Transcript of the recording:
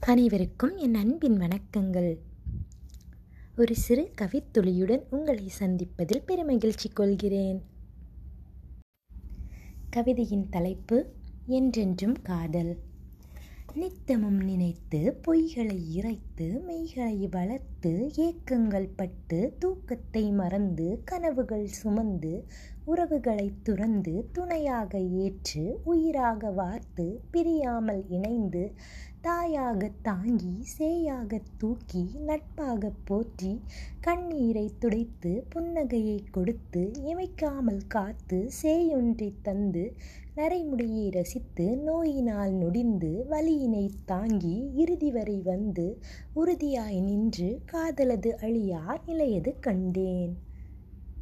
அனைவருக்கும் என் அன்பின் வணக்கங்கள். ஒரு சிறு கவித்துளியுடன் உங்களை சந்திப்பதில் பெருமகிழ்ச்சி கொள்கிறேன். கவிதையின் தலைப்பு என்றென்றும் காதல் நித்தமும் நினைத்து பொய்களை இறைத்து மெய்களை வளர்த்து ஏக்கங்கள் பட்டு தூக்கத்தை மறந்து கனவுகள் சுமந்து உறவுகளை துறந்து துணையாக ஏற்று உயிராக வார்த்து பிரியாமல் இணைந்து தாயாக தாங்கி சேயாக தூக்கி நட்பாக போற்றி கண்ணீரை துடைத்து புன்னகையை கொடுத்து இமைக்காமல் காத்து சேயொன்றை தந்து நரைமுடியை ரசித்து நோயினால் நொடிந்து வலியினை தாங்கி இறுதி வரை வந்து உறுதியாய் நின்று காதலது அழியா நிலையது கண்டேன்.